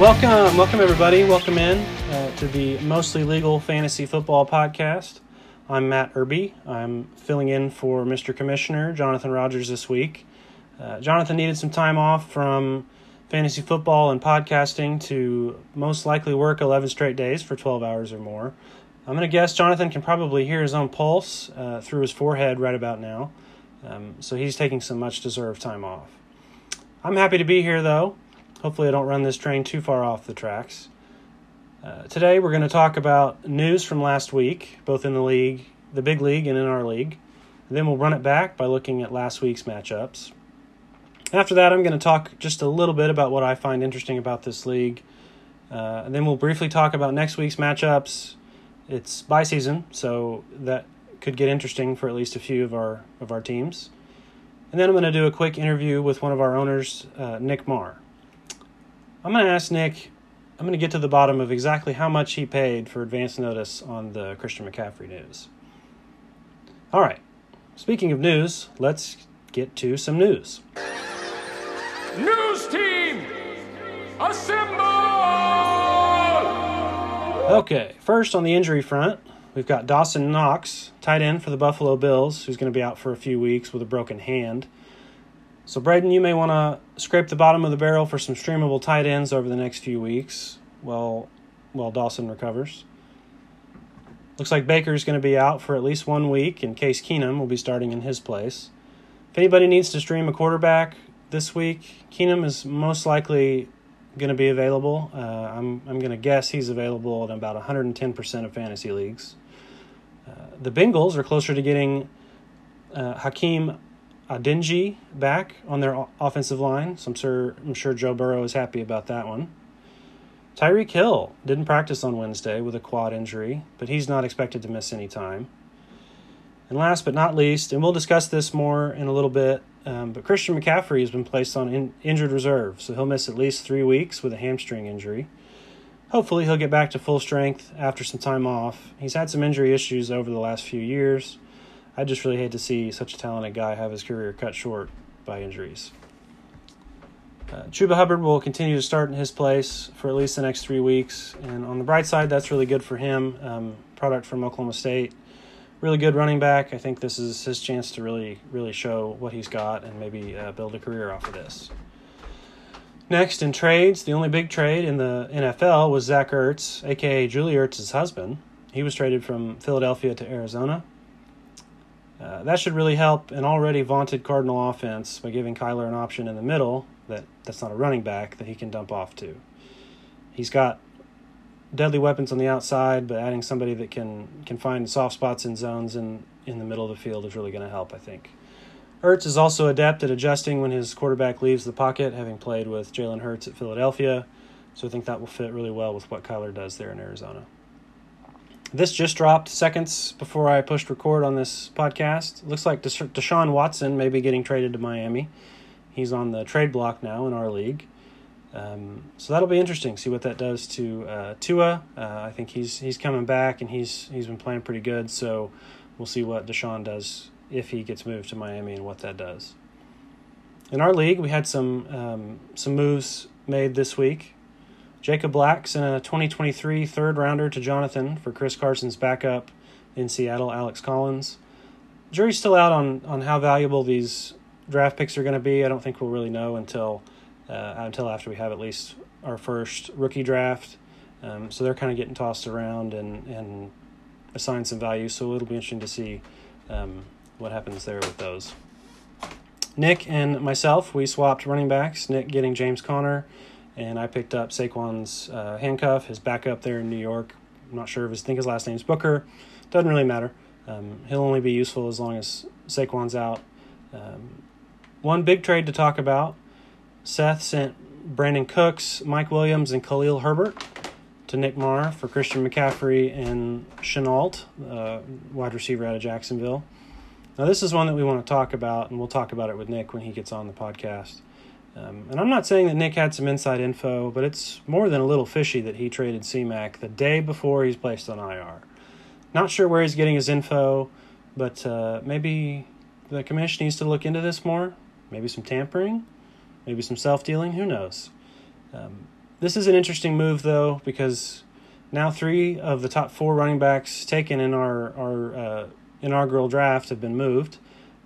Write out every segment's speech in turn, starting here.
Welcome, welcome everybody. Welcome in uh, to the Mostly Legal Fantasy Football Podcast. I'm Matt Irby. I'm filling in for Mr. Commissioner Jonathan Rogers this week. Uh, Jonathan needed some time off from fantasy football and podcasting to most likely work 11 straight days for 12 hours or more. I'm going to guess Jonathan can probably hear his own pulse uh, through his forehead right about now. Um, so he's taking some much deserved time off. I'm happy to be here though. Hopefully, I don't run this train too far off the tracks. Uh, today, we're going to talk about news from last week, both in the league, the big league, and in our league. And then we'll run it back by looking at last week's matchups. After that, I'm going to talk just a little bit about what I find interesting about this league. Uh, and then we'll briefly talk about next week's matchups. It's bye season, so that could get interesting for at least a few of our of our teams. And then I'm going to do a quick interview with one of our owners, uh, Nick Marr. I'm going to ask Nick, I'm going to get to the bottom of exactly how much he paid for advance notice on the Christian McCaffrey news. All right, speaking of news, let's get to some news. News team, assemble! Okay, first on the injury front, we've got Dawson Knox, tight end for the Buffalo Bills, who's going to be out for a few weeks with a broken hand. So, Braden, you may want to scrape the bottom of the barrel for some streamable tight ends over the next few weeks while, while Dawson recovers. Looks like Baker's going to be out for at least one week, and Case Keenum will be starting in his place. If anybody needs to stream a quarterback this week, Keenum is most likely going to be available. Uh, I'm, I'm going to guess he's available in about 110% of fantasy leagues. Uh, the Bengals are closer to getting uh, Hakeem Adeniji back on their offensive line, so I'm sure I'm sure Joe Burrow is happy about that one. Tyreek Hill didn't practice on Wednesday with a quad injury, but he's not expected to miss any time. And last but not least, and we'll discuss this more in a little bit, um, but Christian McCaffrey has been placed on in, injured reserve, so he'll miss at least three weeks with a hamstring injury. Hopefully, he'll get back to full strength after some time off. He's had some injury issues over the last few years I just really hate to see such a talented guy have his career cut short by injuries. Uh, Chuba Hubbard will continue to start in his place for at least the next three weeks. And on the bright side, that's really good for him. Um, product from Oklahoma State. Really good running back. I think this is his chance to really, really show what he's got and maybe uh, build a career off of this. Next, in trades, the only big trade in the NFL was Zach Ertz, aka Julie Ertz's husband. He was traded from Philadelphia to Arizona. Uh, that should really help an already vaunted Cardinal offense by giving Kyler an option in the middle that that's not a running back that he can dump off to. He's got deadly weapons on the outside, but adding somebody that can can find soft spots in zones in in the middle of the field is really going to help. I think. Ertz is also adept at adjusting when his quarterback leaves the pocket, having played with Jalen Hurts at Philadelphia. So I think that will fit really well with what Kyler does there in Arizona. This just dropped seconds before I pushed record on this podcast. Looks like Deshaun Watson may be getting traded to Miami. He's on the trade block now in our league. Um, so that'll be interesting. See what that does to uh, Tua. Uh, I think he's he's coming back and he's he's been playing pretty good. So we'll see what Deshaun does if he gets moved to Miami and what that does. In our league, we had some um, some moves made this week. Jacob Black sent a 2023 third rounder to Jonathan for Chris Carson's backup in Seattle, Alex Collins. Jury's still out on, on how valuable these draft picks are going to be. I don't think we'll really know until uh, until after we have at least our first rookie draft. Um, so they're kind of getting tossed around and, and assigned some value. So it'll be interesting to see um, what happens there with those. Nick and myself, we swapped running backs. Nick getting James Conner and I picked up Saquon's uh, handcuff, his backup there in New York. I'm not sure if his, I think his last name's Booker. Doesn't really matter. Um, he'll only be useful as long as Saquon's out. Um, one big trade to talk about. Seth sent Brandin Cooks, Mike Williams, and Khalil Herbert to Nick Marr for Christian McCaffrey and Shenault, uh, wide receiver out of Jacksonville. Now, this is one that we want to talk about, and we'll talk about it with Nick when he gets on the podcast. Um, and I'm not saying that Nick had some inside info, but it's more than a little fishy that he traded CMAC the day before he's placed on IR. Not sure where he's getting his info, but uh, maybe the commission needs to look into this more. Maybe some tampering, maybe some self dealing. Who knows? Um, This is an interesting move, though, because now three of the top four running backs taken in our our uh, inaugural draft have been moved,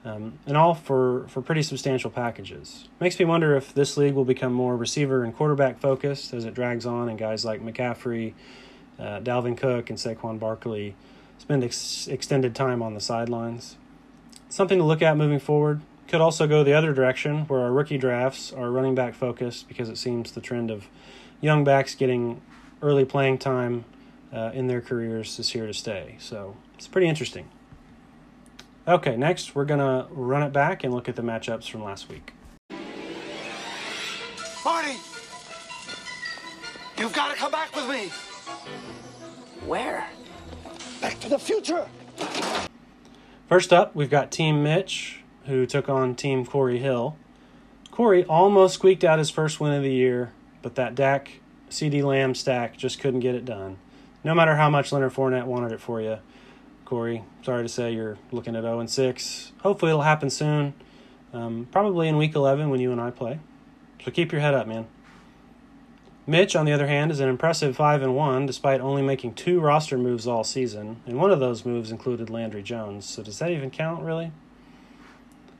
um, and all for for pretty substantial packages. Makes me wonder if this league will become more receiver and quarterback focused as it drags on, and guys like McCaffrey, uh, Dalvin Cook, and Saquon Barkley spend ex- extended time on the sidelines. Something to look at moving forward. Could also go the other direction, where our rookie drafts are running back focused because it seems the trend of young backs getting early playing time uh, in their careers is here to stay. So it's pretty interesting. Okay, next we're going to run it back and look at the matchups from last week. Marty! You've got to come back with me! Where? Back to the future! First up, we've got Team Mitch, who took on Team Corey Hill. Corey almost squeaked out his first win of the year, but that Dak CeeDee Lamb stack just couldn't get it done. No matter how much Leonard Fournette wanted it for you, Corey, sorry to say you're looking at 0 and 6. Hopefully it'll happen soon, um, probably in week 11 when you and I play. So keep your head up, man. Mitch, on the other hand, is an impressive 5 and 1 despite only making two roster moves all season, and one of those moves included Landry Jones. So does that even count, really?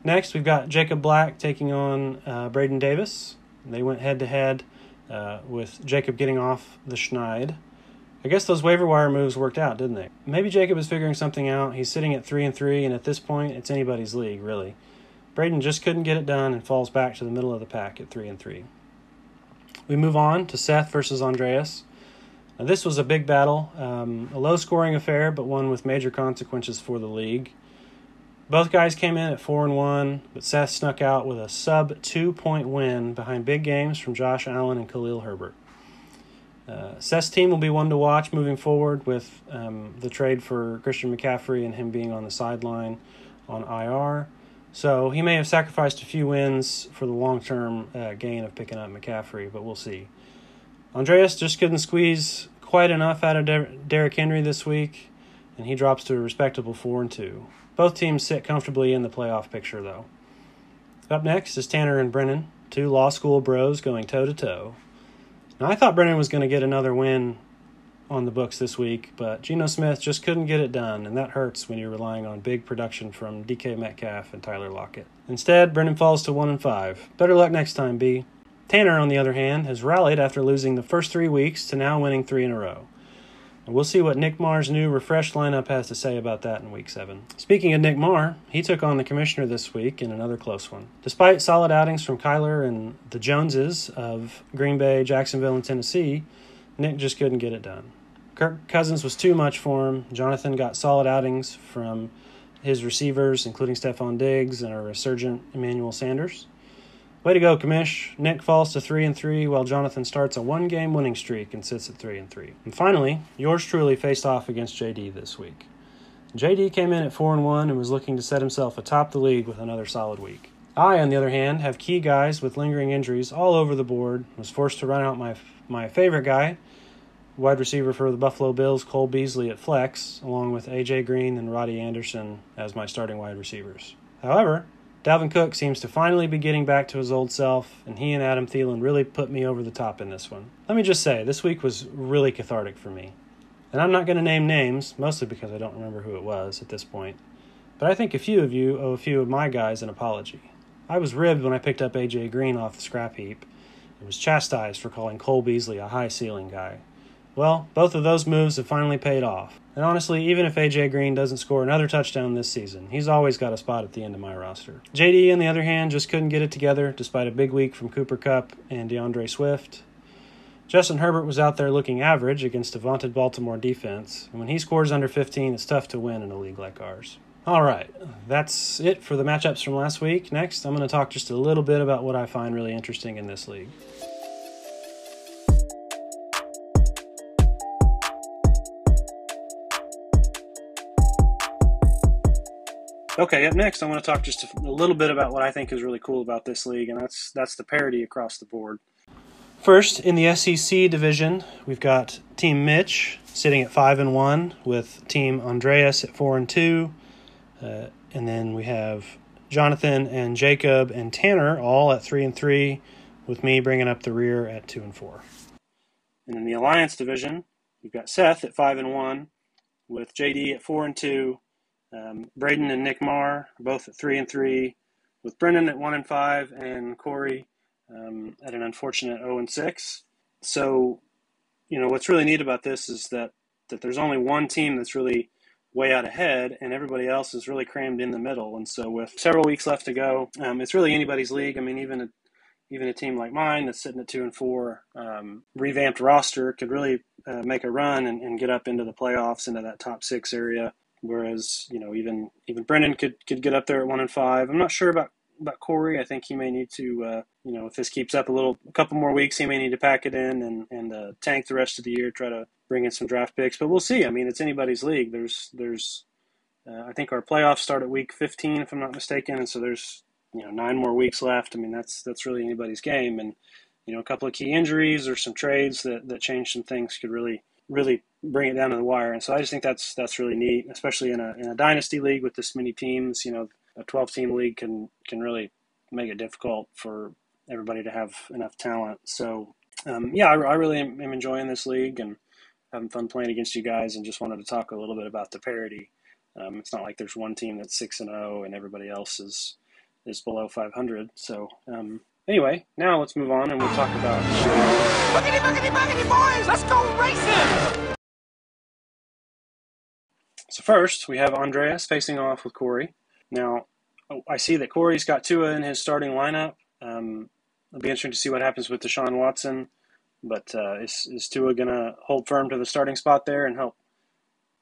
Next, we've got Jacob Black taking on uh, Braden Davis. They went head to head with Jacob getting off the Schneid. I guess those waiver wire moves worked out, didn't they? Maybe Jacob is figuring something out. He's sitting at three and three, and at this point, it's anybody's league, really. Braden just couldn't get it done and falls back to the middle of the pack at three and three. We move on to Seth versus Andreas. Now, this was a big battle, um, a low scoring affair, but one with major consequences for the league. Both guys came in at four and one, but Seth snuck out with a sub two point win behind big games from Josh Allen and Khalil Herbert. Uh, Seth's team will be one to watch moving forward with um, the trade for Christian McCaffrey and him being on the sideline on IR. So he may have sacrificed a few wins for the long term uh, gain of picking up McCaffrey, but we'll see. Andreas just couldn't squeeze quite enough out of Der- Derrick Henry this week, and he drops to a respectable 4 and 2. Both teams sit comfortably in the playoff picture, though. Up next is Tanner and Brennan, two law school bros going toe to toe. Now, I thought Brennan was going to get another win on the books this week, but Geno Smith just couldn't get it done, and that hurts when you're relying on big production from DK Metcalf and Tyler Lockett. Instead, Brennan falls to 1 and 5. Better luck next time, B. Tanner, on the other hand, has rallied after losing the first three weeks to now winning three in a row. We'll see what Nick Marr's new refreshed lineup has to say about that in week seven. Speaking of Nick Marr, he took on the commissioner this week in another close one. Despite solid outings from Kyler and the Joneses of Green Bay, Jacksonville, and Tennessee, Nick just couldn't get it done. Kirk Cousins was too much for him. Jonathan got solid outings from his receivers, including Stefon Diggs and a resurgent Emmanuel Sanders. Way to go, Commish. Nick falls to three and three, while Jonathan starts a one-game winning streak and sits at three and three. And finally, yours truly faced off against JD this week. JD came in at four and one and was looking to set himself atop the league with another solid week. I, on the other hand, have key guys with lingering injuries all over the board. Was forced to run out my my favorite guy, wide receiver for the Buffalo Bills, Cole Beasley at flex, along with AJ Green and Robby Anderson as my starting wide receivers. However, Dalvin Cook seems to finally be getting back to his old self, and he and Adam Thielen really put me over the top in this one. Let me just say, this week was really cathartic for me. And I'm not going to name names, mostly because I don't remember who it was at this point. But I think a few of you owe a few of my guys an apology. I was ribbed when I picked up AJ Green off the scrap heap and was chastised for calling Cole Beasley a high ceiling guy. Well, both of those moves have finally paid off. And honestly, even if AJ Green doesn't score another touchdown this season, he's always got a spot at the end of my roster. JD, on the other hand, just couldn't get it together despite a big week from Cooper Kupp and DeAndre Swift. Justin Herbert was out there looking average against a vaunted Baltimore defense, and when he scores under 15, it's tough to win in a league like ours. All right, that's it for the matchups from last week. Next, I'm going to talk just a little bit about what I find really interesting in this league. Okay, up next, I want to talk just a little bit about what I think is really cool about this league, and that's that's the parity across the board. First, in the SEC division, we've got Team Mitch sitting at five and one, with Team Andreas at four and two, uh, and then we have Jonathan and Jacob and Tanner all at three and three, with me bringing up the rear at two and four. And in the Alliance division, we've got Seth at five and one, with JD at four and two, um, Braden and Nick Marr both at three and three, with Brennan at one and five, and Corey um, at an unfortunate zero and six. So, you know, what's really neat about this is that that there's only one team that's really way out ahead, and everybody else is really crammed in the middle. And so, with several weeks left to go, um, it's really anybody's league. I mean, even a, even a team like mine that's sitting at two and four, um, revamped roster could really uh, make a run and, and, get up into the playoffs, into that top six area. Whereas, you know, even even Brendan could could get up there at one and five. I'm not sure about about Corey. I think he may need to, uh, you know, if this keeps up a little, a couple more weeks, he may need to pack it in and and uh, tank the rest of the year, try to bring in some draft picks. But we'll see. I mean, it's anybody's league. There's there's, uh, I think our playoffs start at week 15, if I'm not mistaken, and so there's you know nine more weeks left. I mean, that's that's really anybody's game, and you know, a couple of key injuries or some trades that that change some things could really really bring it down to the wire. And so I just think that's that's really neat, especially in a in a dynasty league with this many teams. You know, a 12 team league can can really make it difficult for everybody to have enough talent. So um, yeah, I, I really am, am, enjoying this league and having fun playing against you guys. And just wanted to talk a little bit about the parity. Um, it's not like there's one team that's six and zero oh and everybody else is is below 500. So um, anyway, now let's move on and we'll talk about. Boys! Let's go racing! So first, we have Andreas facing off with Corey. Now, I see that Corey's got Tua in his starting lineup. Um, it'll be interesting to see what happens with Deshaun Watson. But uh, is, is Tua going to hold firm to the starting spot there and help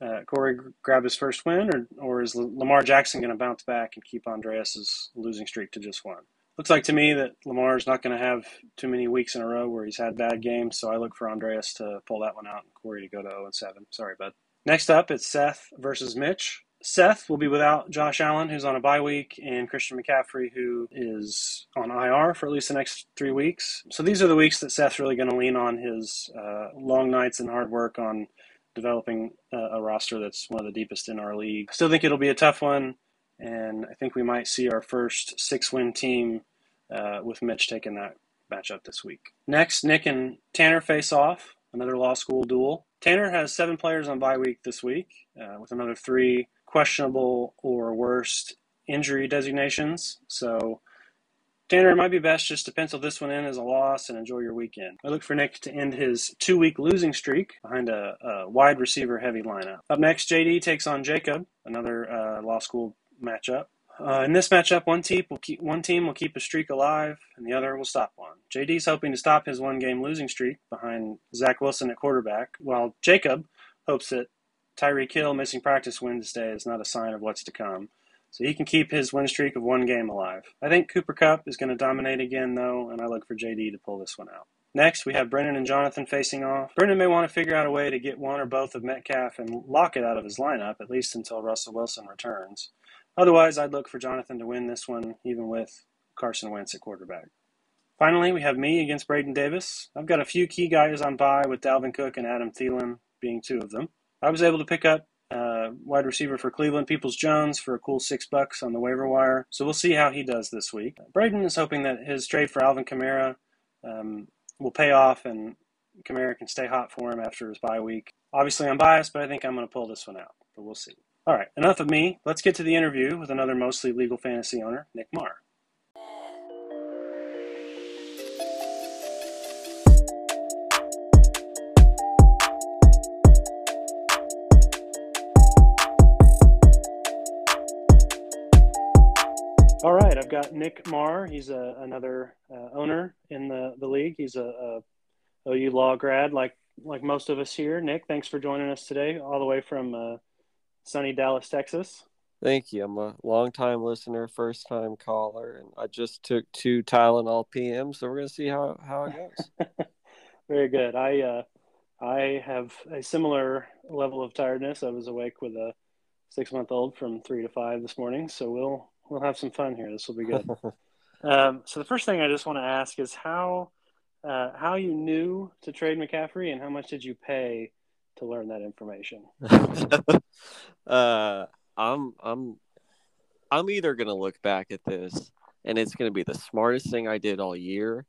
uh, Corey grab his first win, or, or is Lamar Jackson going to bounce back and keep Andreas's losing streak to just one? Looks like to me that Lamar's not going to have too many weeks in a row where he's had bad games, so I look for Andreas to pull that one out and Corey to go to 0 7. Sorry, bud. Next up, it's Seth versus Mitch. Seth will be without Josh Allen, who's on a bye week, and Christian McCaffrey, who is on IR for at least the next three weeks. So these are the weeks that Seth's really going to lean on his uh, long nights and hard work on developing a, a roster that's one of the deepest in our league. Still think it'll be a tough one, and I think we might see our first six-win team uh, with Mitch taking that matchup this week. Next, Nick and Tanner face off, another law school duel. Tanner has seven players on bye week this week, uh, with another three questionable or worst injury designations. So, Tanner, it might be best just to pencil this one in as a loss and enjoy your weekend. I look for Nick to end his two week losing streak behind a, a wide receiver heavy lineup. Up next, JD takes on Jacob, another uh, law school matchup. Uh, in this matchup, one team will keep one team will keep a streak alive, and the other will stop one. JD's hoping to stop his one-game losing streak behind Zach Wilson at quarterback, while Jacob hopes that Tyreek Hill missing practice Wednesday is not a sign of what's to come. So he can keep his win streak of one game alive. I think Cooper Kupp is going to dominate again, though, and I look for JD to pull this one out. Next, we have Brennan and Jonathan facing off. Brennan may want to figure out a way to get one or both of Metcalf and Lockett out of his lineup, at least until Russell Wilson returns. Otherwise, I'd look for Jonathan to win this one, even with Carson Wentz at quarterback. Finally, we have me against Braden Davis. I've got a few key guys on bye, with Dalvin Cook and Adam Thielen being two of them. I was able to pick up uh, wide receiver for Cleveland, Peoples Jones, for a cool six bucks on the waiver wire. So we'll see how he does this week. Braden is hoping that his trade for Alvin Kamara um, will pay off and Kamara can stay hot for him after his bye week. Obviously, I'm biased, but I think I'm going to pull this one out. But we'll see. All right, enough of me. Let's get to the interview with another mostly legal fantasy owner, Nick Marr. All right, I've got Nick Marr. He's a, another uh, owner in the, the league. He's a, a, OU law grad, like like most of us here. Nick, thanks for joining us today, all the way from uh, sunny Dallas, Texas. Thank you. I'm a long-time listener, first-time caller, and I just took two Tylenol PM, so we're gonna see how how it goes. Very good. I uh, I have a similar level of tiredness. I was awake with a six-month-old from three to five this morning, so we'll we'll have some fun here. This will be good. um, so the first thing I just want to ask is how uh, how you knew to trade McCaffrey and how much did you pay to learn that information? uh, I'm I'm I'm either gonna look back at this and it's gonna be the smartest thing I did all year,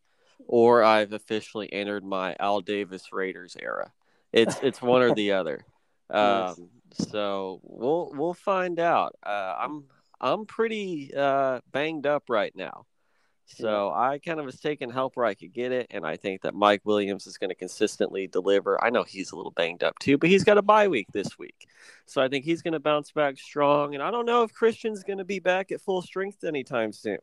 or I've officially entered my Al Davis Raiders era. It's it's one or the other. Nice. Um, so we'll we'll find out. Uh, I'm I'm pretty uh, banged up right now. So I kind of was taking help where I could get it, and I think that Mike Williams is going to consistently deliver. I know he's a little banged up too, but he's got a bye week this week, so I think he's going to bounce back strong. And I don't know if Christian's going to be back at full strength anytime soon.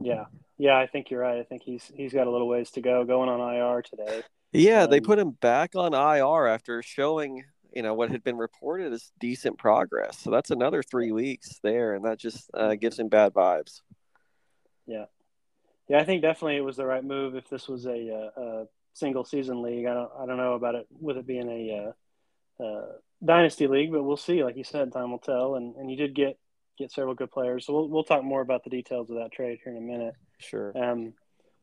Yeah, yeah, I think you're right. I think he's he's got a little ways to go. Going on IR today. Yeah, they Um, put him back on IR after showing, you know, what had been reported as decent progress. So that's another three weeks there, and that just uh, gives him bad vibes. Yeah, yeah, I think definitely it was the right move. If this was a, uh, a single season league, I don't I don't know about it with it being a uh, uh, dynasty league, but we'll see. Like you said, time will tell. And and you did get get several good players, so we'll we'll talk more about the details of that trade here in a minute. Sure. Um,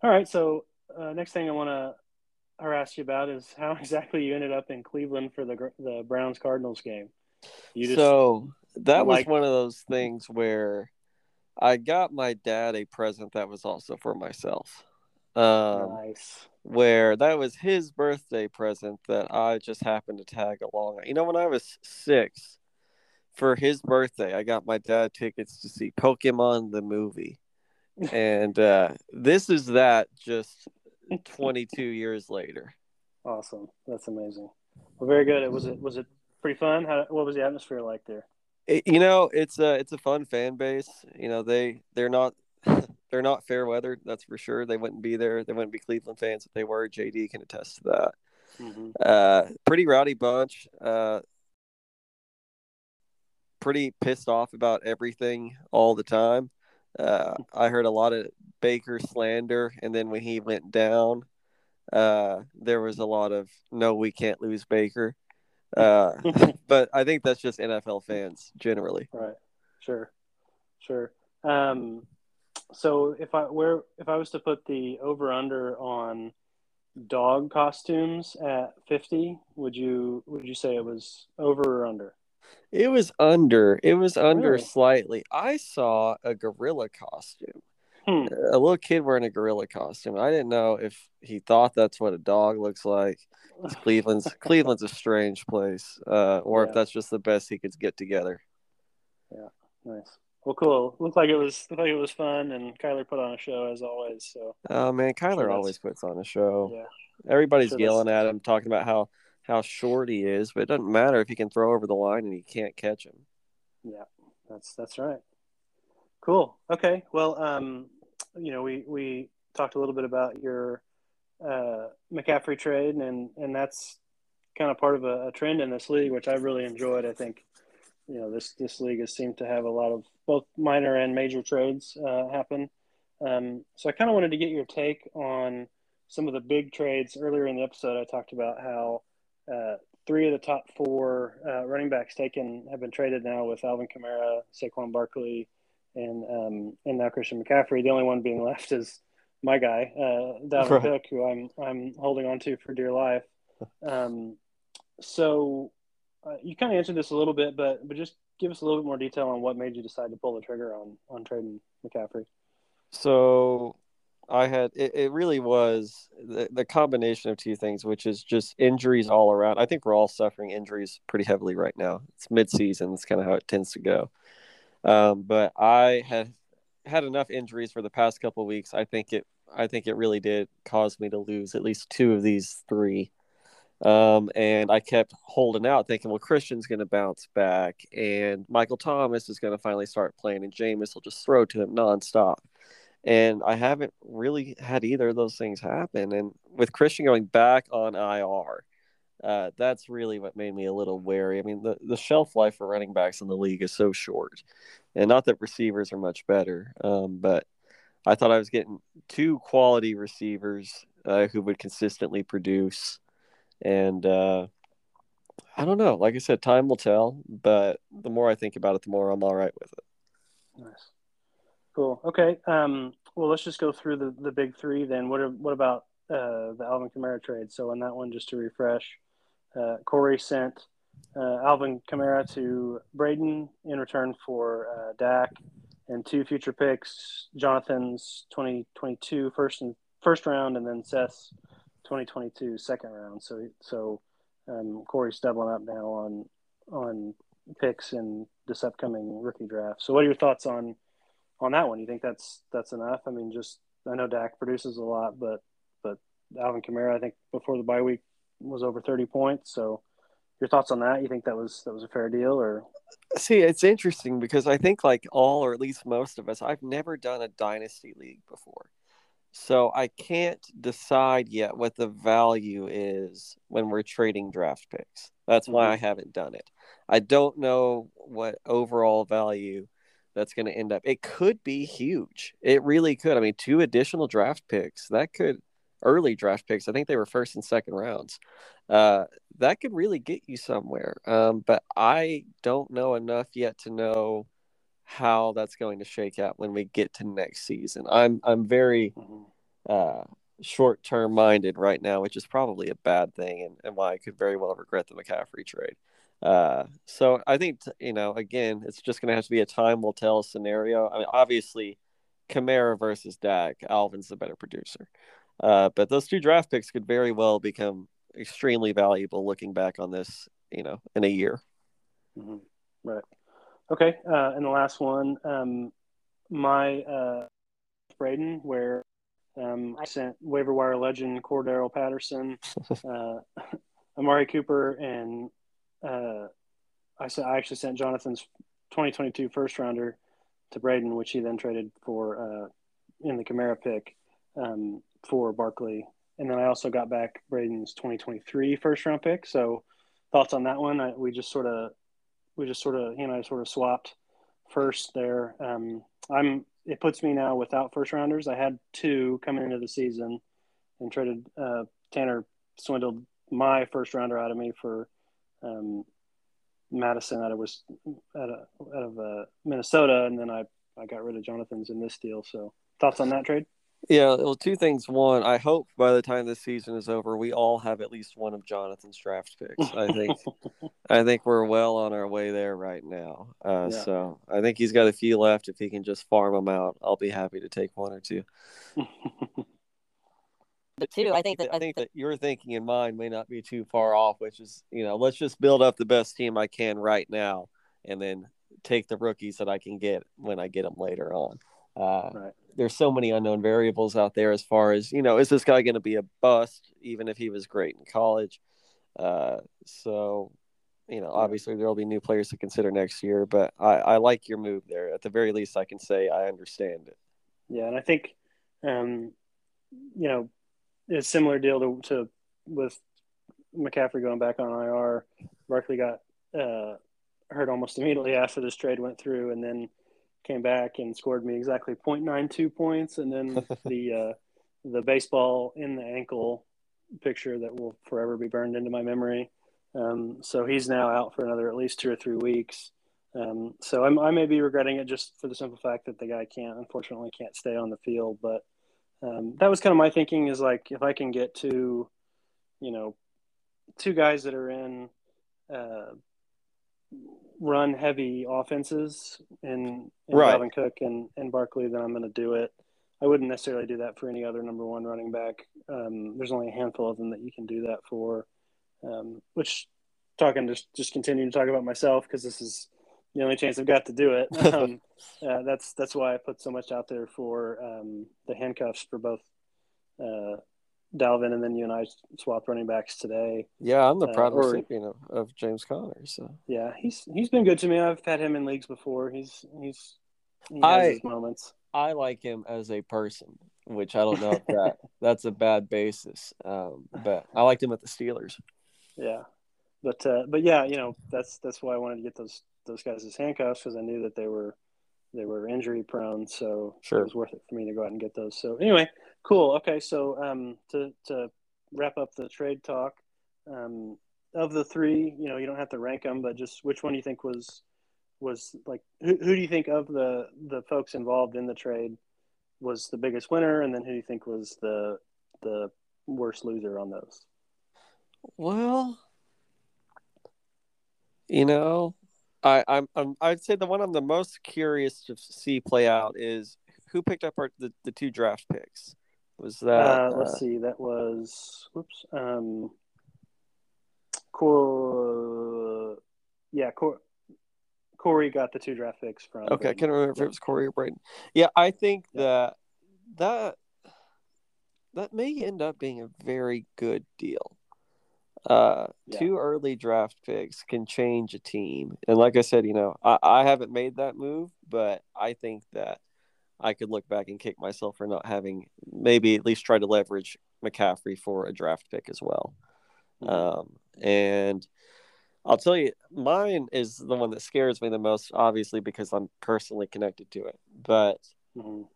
all right, so uh, next thing I want to harass you about is how exactly you ended up in Cleveland for the the Browns Cardinals game. You just so that was like- one of those things where I got my dad a present that was also for myself. Um, nice. where that was his birthday present that I just happened to tag along. You know, when I was six, for his birthday, I got my dad tickets to see Pokemon the movie. And uh, this is that just 22 years later. Awesome. That's amazing. Well, very good. It was it was it pretty fun. How, what was the atmosphere like there? It- you know, it's a it's a fun fan base. You know, they they're not they're not fair weather, that's for sure. They wouldn't be there. They wouldn't be Cleveland fans if they were. JD can attest to that. Mm-hmm. Uh, pretty rowdy bunch. Uh, pretty pissed off about everything all the time. Uh, I heard a lot of Baker slander, and then when he went down, uh, there was a lot of no, we can't lose Baker. Uh, but I think that's just NFL fans generally. Right. Sure. Sure. Um, so if I where if I was to put the over under on dog costumes at fifty, would you would you say it was over or under? It was under. It was under Really? slightly. I saw a gorilla costume. Hmm. A little kid wearing a gorilla costume. I didn't know if he thought that's what a dog looks like. Cleveland's Cleveland's a strange place, uh, or Yeah. if that's just the best he could get together. Yeah, nice. Well, cool. Looked like it was looked like it was fun, and Kyler put on a show as always. So Oh man, Kyler that's- always puts on a show. yeah, Everybody's Sure yelling at him, talking about how how short he is, but it doesn't matter if he can throw over the line and he can't catch him. yeah, that's that's right. Cool. Okay. Well, um, you know, we we talked a little bit about your uh, McCaffrey trade, and and that's kind of part of a, a trend in this league, which I really enjoyed. I think you know this this league has seemed to have a lot of both minor and major trades uh, happen. Um, so I kind of wanted to get your take on some of the big trades. Earlier in the episode, I talked about how uh, three of the top four uh, running backs taken have been traded now with Alvin Kamara, Saquon Barkley, and um, and now Christian McCaffrey. The only one being left is my guy, uh, Dalvin Right. Cook, who I'm I'm holding on to for dear life. Um, so uh, you kind of answered this a little bit, but but just give us a little bit more detail on what made you decide to pull the trigger on on trading McCaffrey. So I had it, it really was the, the combination of two things, which is just injuries all around. I think we're all suffering injuries pretty heavily right now. It's mid-season. It's kind of how it tends to go. Um, but I had had enough injuries for the past couple weeks. I think it I think it really did cause me to lose at least two of these three. Um, and I kept holding out, thinking, well, Christian's going to bounce back, and Michael Thomas is going to finally start playing, and Jameis will just throw to him nonstop. And I haven't really had either of those things happen. And with Christian going back on IR, uh, that's really what made me a little wary. I mean, the, the shelf life for running backs in the league is so short. And not that receivers are much better, um, but I thought I was getting two quality receivers uh, who would consistently produce. And uh, I don't know. Like I said, time will tell. But the more I think about it, the more I'm all right with it. Nice, cool. Okay, um, well let's just go through the, the big three then. What are, what about uh, the Alvin Kamara trade? So on that one, just to refresh, uh, Corey sent uh, Alvin Kamara to Braden in return for uh, Dak and two future picks, Jonathan's 2022 first and first round, and then Seth's 2022 second round. So so um, Corey's doubling up now on on picks in this upcoming rookie draft. So what are your thoughts on on that one? You think that's that's enough? I mean, just I know Dak produces a lot, but but Alvin Kamara, I think before the bye week was over 30 points. So your thoughts on that? You think that was that was a fair deal or See, it's interesting because I think like all or at least most of us, I've never done a dynasty league before. So I can't decide yet what the value is when we're trading draft picks. That's why mm-hmm. I haven't done it. I don't know what overall value that's going to end up. It could be huge. It really could. I mean, two additional draft picks that could early draft picks. I think they were first and second rounds. Uh, that could really get you somewhere. Um, but I don't know enough yet to know how that's going to shake out when we get to next season. I'm I'm very uh, short term minded right now, which is probably a bad thing, and, and why I could very well regret the McCaffrey trade. Uh, so I think you know, again, it's just going to have to be a time will tell scenario. I mean, obviously, Kamara versus Dak, Alvin's the better producer, uh, but those two draft picks could very well become extremely valuable looking back on this, you know, in a year. Mm-hmm. Right. Okay. Uh, and the last one, um, my uh, Braden, where um, I sent waiver wire legend Cordarrelle Patterson, uh, Amari Cooper, and uh, I, said, I actually sent Jonathan's 2022 first rounder to Braden, which he then traded for uh, in the Kamara pick um, for Barkley. And then I also got back Braden's 2023 first round pick. So thoughts on that one? I, we just sort of, we just sort of, you and I sort of swapped first there. Um, I'm, it puts me now without first rounders. I had two coming into the season and traded, uh, Tanner swindled my first rounder out of me for, um, Mattison out of was out of, out of uh, Minnesota, and then I I got rid of Jonathan's in this deal. So thoughts on that trade? Yeah, well, two things. One, I hope by the time this season is over, we all have at least one of Jonathan's draft picks. I think, I think we're well on our way there right now. Uh, yeah. So I think he's got a few left. If he can just farm them out, I'll be happy to take one or two. but two, I think that I think that your thinking and mine may not be too far off. Which is, you know, let's just build up the best team I can right now, and then take the rookies that I can get when I get them later on. Uh, right. There's so many unknown variables out there as far as you know, is this guy going to be a bust even if he was great in college? Uh, so, you know, obviously there will be new players to consider next year, but I, I like your move there. At the very least, I can say I understand it. Yeah, and I think, um, you know, it's similar deal to, to with McCaffrey going back on IR. Barkley got uh, hurt almost immediately after this trade went through, and then came back and scored me exactly 0.92 points, and then the uh, the baseball in the ankle picture that will forever be burned into my memory. Um, so he's now out for another at least two or three weeks. Um, so I'm, i may be regretting it just for the simple fact that the guy can't, unfortunately, can't stay on the field. But um, that was kind of my thinking is like if I can get to, you know, two guys that are in uh, run heavy offenses in, in right. Dalvin Cook and, and Barkley, then I'm going to do it. I wouldn't necessarily do that for any other number one running back. Um, there's only a handful of them that you can do that for. Um, which talking just just continuing to talk about myself because this is the only chance I've got to do it. Um, uh, that's that's why I put so much out there for um, the handcuffs for both uh, Dalvin, and then you and I swapped running backs today. Yeah, I'm the uh, proud uh, or, recipient of, of James Conner. So yeah, he's he's been good to me. I've had him in leagues before. He's he's he has I, his moments. I like him as a person, which I don't know if that that's a bad basis, um, but I liked him at the Steelers. Yeah, but uh, but yeah, you know that's that's why I wanted to get those those guys as handcuffs because I knew that they were they were injury prone, so sure. it was worth it for me to go out and get those. So anyway, cool. Okay, so um, to to wrap up the trade talk, um, of the three, you know, you don't have to rank them, but just which one do you think was was like who, who do you think of the the folks involved in the trade was the biggest winner, and then who do you think was the the worst loser on those? Well, you know, I, I'm, I'm I'd say the one I'm the most curious to see play out is who picked up our the, the two draft picks. Was that? Uh, let's see. That was whoops. Um, Cor- yeah, Cor- Corey got the two draft picks from. Okay, I can't remember if it was Corey or Braden. Yeah, I think Yeah. that that that may end up being a very good deal. Uh, Yeah. Two early draft picks can change a team, and like I said, you know, I, I haven't made that move, but I think that I could look back and kick myself for not having maybe at least try to leverage McCaffrey for a draft pick as well. Mhm. Um, and I'll tell you, mine is the one that scares me the most, obviously, because I'm personally connected to it. But Mhm.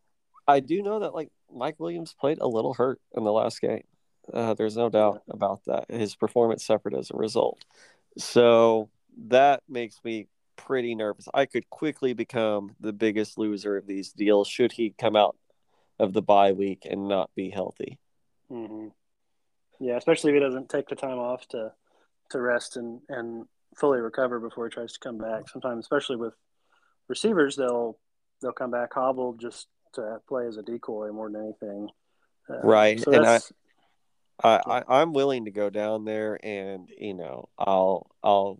I do know that like Mike Williams played a little hurt in the last game. Uh, there's no doubt about that. His performance suffered as a result. So that makes me pretty nervous. I could quickly become the biggest loser of these deals should he come out of the bye week and not be healthy. hmm Yeah, especially if he doesn't take the time off to to rest and and fully recover before he tries to come back. Sometimes, especially with receivers, they'll they'll come back hobbled just to play as a decoy more than anything. Uh, Right, So and I- I, I I'm willing to go down there and you know I'll I'll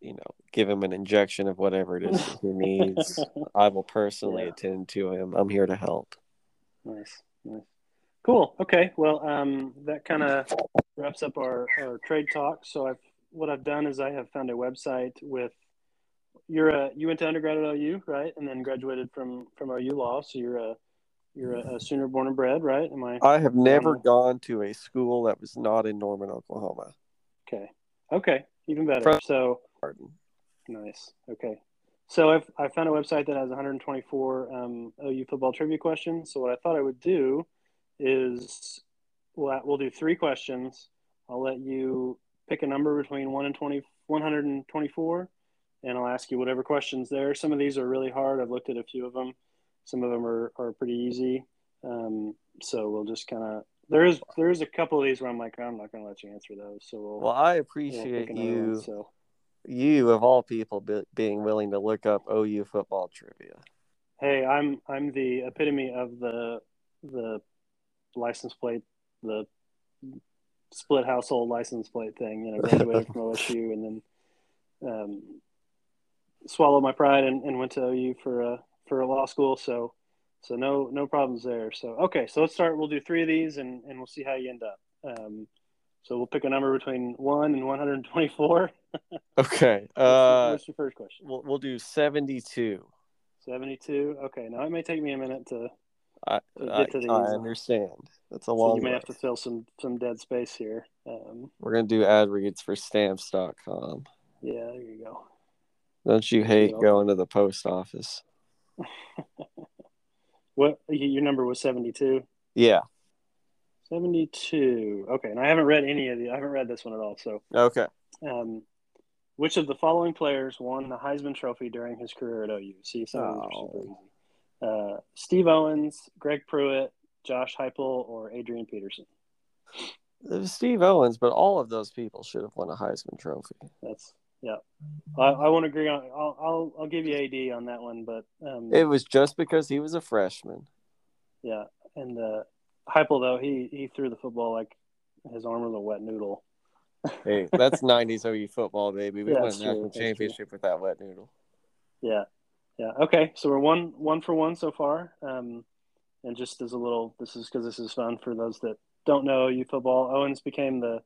you know give him an injection of whatever it is that he needs. I will personally Yeah. attend to him. I'm here to help. nice, nice, cool. Okay, well, um, that kind of wraps up our, our trade talk. So I've what I've done is I have found a website with you're a you went to undergrad at OU, right, and then graduated from from OU Law. So you're a you're a, a Sooner born and bred, right? Am I I have never Um, gone to a school that was not in Norman, Oklahoma. okay? Okay, even better. From- so Pardon. nice. Okay, so I've I found a website that has 124 um, OU football trivia questions. So what I thought I would do is we'll we'll do three questions. I'll let you pick a number between one and 20, 124, and I'll ask you whatever questions there. Some of these are really hard. I've looked at a few of them. Some of them are, are pretty easy. Um, so we'll just kind of there is there is a couple of these where I'm like I'm not going to let you answer those. So we'll, Well, I we'll appreciate one, you, so you of all people, be, being willing to look up OU football trivia. hey, I'm I'm the epitome of the the license plate the split household license plate thing. You know, graduated from OSU and then um, swallowed my pride and, and went to OU for a for a law school. So so no no problems there. So okay, so let's start. We'll do three of these and and we'll see how you end up. Um, so we'll pick a number between one and 124. Okay. What's, Uh, what's your first question? we'll we'll do seventy-two. 72. Okay, now it may take me a minute to. I To get to these, I understand. That's a So long. you may way. have to fill some some dead space here. Um, We're gonna do ad reads for stamps.com. yeah, there you go. Don't you hate going to the post office? What your number was 72? Yeah. 72. Okay, and I haven't read any of the. I haven't read this one at all. So, Okay. um, which of the following players won the Heisman Trophy during his career at OU? See, some of these are super Oh. easy. Uh, Steve Owens, Greg Pruitt, Josh Heupel, or Adrian Peterson. It was Steve Owens, but all of those people should have won a Heisman Trophy. That's yeah. I, I won't agree on. I'll, I'll I'll give you AD on that one, but um, It was just because he was a freshman. Yeah, and uh, Heupel though he he threw the football like his arm was a wet noodle. Hey, that's '90s OU football, baby. We Yeah, won a national true. championship with that wet noodle. Yeah, yeah. Okay, so we're one one for one so far. Um, and just as a little, this is because this is fun for those that don't know OU football. Owens became the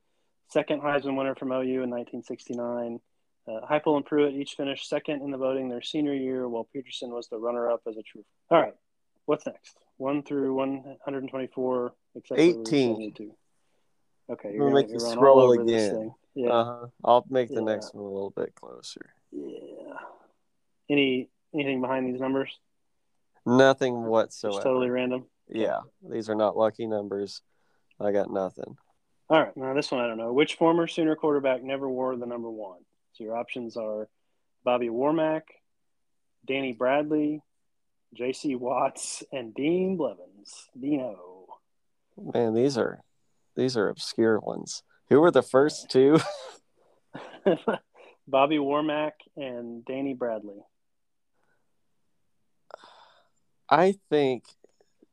second Heisman winner from OU in 1969. Uh, Heupel and Pruitt each finished second in the voting their senior year, while Peterson was the runner-up as a true. All right, what's next? One through 124, 18. Okay, you're We'll gonna, make you scroll all over this again. Yeah. Uh-huh. I'll make the Yeah. next one a little bit closer. Yeah. Any anything behind these numbers? Nothing Just whatsoever. totally random. Yeah, these are not lucky numbers. I got nothing. All right. Now this one I don't know. Which former Sooner quarterback never wore the number one? Your options are Bobby Warmack, Danny Bradley, J.C. Watts, and Dean Blevins. Dino. Man, these are these are obscure ones. Who were the first two? Bobby Warmack and Danny Bradley. I think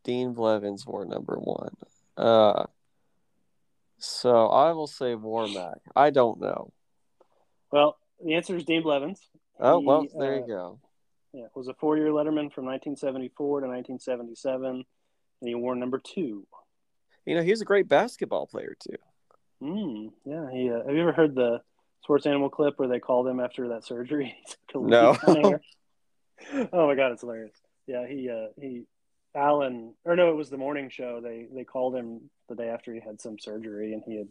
Dean Blevins wore number one. Uh, so I will say Warmack. I don't know. Well, the answer is Dean Blevins. Oh He, well, there uh, you go. Yeah, was a four-year letterman from 1974 to 1977, and he wore number two. You know, he was a great basketball player too. Mm, yeah, he. Uh, have you ever heard the sports animal clip where they called him after that surgery? He took a leak No. oh my god, it's hilarious. Yeah, he. Uh, he. Alan, or no, it was the morning show. They they called him the day after he had some surgery, and he had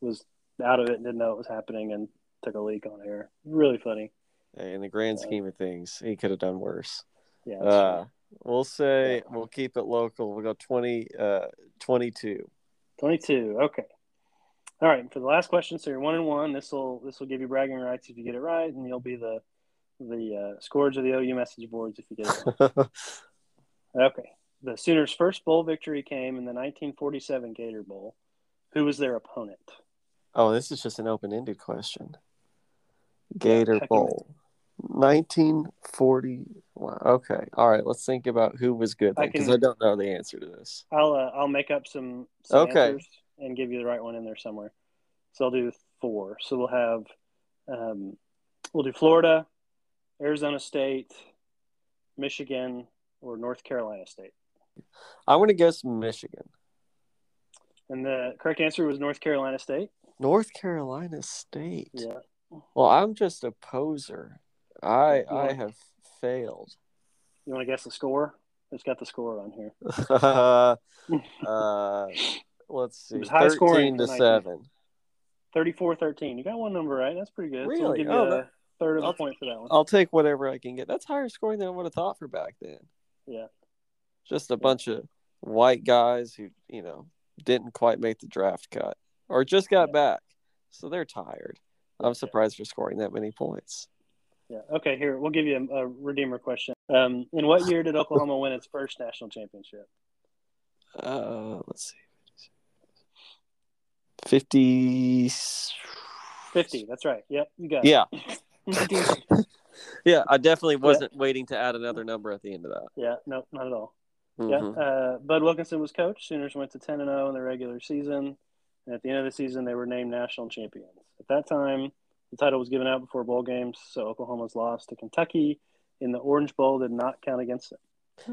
was out of it and didn't know it was happening, and took a leak on air. Really funny. Hey, in the grand Yeah. scheme of things, he could have done worse. Yeah. Uh, we'll say Yeah. we'll keep it local. We'll go 20, uh, 22. 22. Okay. All right. For the last question, so you're one and one. This will this will give you bragging rights if you get it right, and you'll be the the uh, scourge of the OU message boards if you get it. right. okay. The Sooners' first bowl victory came in the 1947 Gator Bowl. Who was their opponent? oh, this is just an open ended question. Gator heck, Bowl. 1940. Wow. Okay. All right. Let's think about who was good because can- I, don't know the answer to this. I'll uh, I'll make up some, some Okay. answers and give you the right one in there somewhere. So I'll do four. So we'll have um, we'll do Florida, Arizona State, Michigan, or North Carolina State. I want to guess Michigan. And the correct answer was North Carolina State. North Carolina State. Yeah. Well, I'm just a poser. I You I have failed. You want to guess the score? It's got the score on here. uh, let's see. It was high scoring Thirteen to seven. 34-13. You got one number right. That's pretty good. So we'll Really? you Oh, a that- third of a I'll- point for that one. I'll take whatever I can get. That's higher scoring than I would have thought for back then. Yeah. Just a bunch of white guys who, you know, didn't quite make the draft cut or just got Yeah. back. So they're tired. Yeah. I'm surprised for scoring that many points. Yeah. Okay. Here we'll give you a, a redeemer question. Um, in what year did Oklahoma win its first national championship? Uh, let's see. 50 Fifty. That's right. Yep. You got Yeah. it. Yeah, I definitely wasn't waiting to add another number at the end of that. yeah. No, not at all. Mhm. Yeah. Uh, Bud Wilkinson was coach. Sooners went to ten and zero in the regular season, and at the end of the season, they were named national champions. At that time, the title was given out before bowl games, so Oklahoma's loss to Kentucky in the Orange Bowl did not count against them.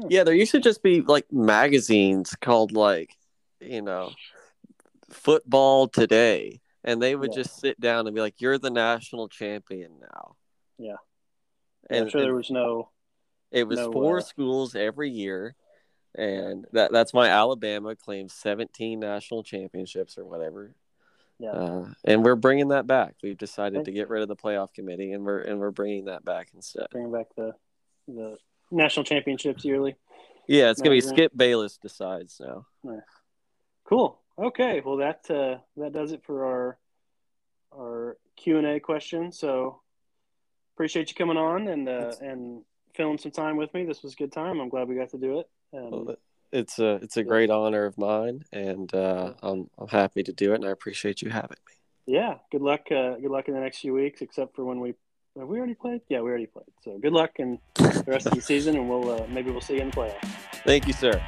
Yeah, there used to just be like magazines called like, you know, Football Today, and they would Yeah. just sit down and be like, "You're the national champion now." Yeah. and I'm sure there was no. it was no, four uh, schools every year, and that that's why Alabama claims 17 national championships or whatever. Yeah. Uh, and we're bringing that back. We've decided to get rid of the playoff committee, and we're and we're bringing that back instead. bringing back the the national championships yearly. Yeah, it's gonna be Skip Bayless decides now. Cool. Okay. Well, that uh, that does it for our our Q and A question. So appreciate you coming on and uh, and filling some time with me. This was a good time. I'm glad we got to do it. Um, Well, It's a it's a great honor of mine, and uh, I'm I'm happy to do it, and I appreciate you having me. yeah. Good luck. Uh, good luck in the next few weeks. Except for when we have we already played. Yeah, we already played. So good luck in the rest of the season, and we'll uh, maybe we'll see you in the playoffs. Thank you, sir.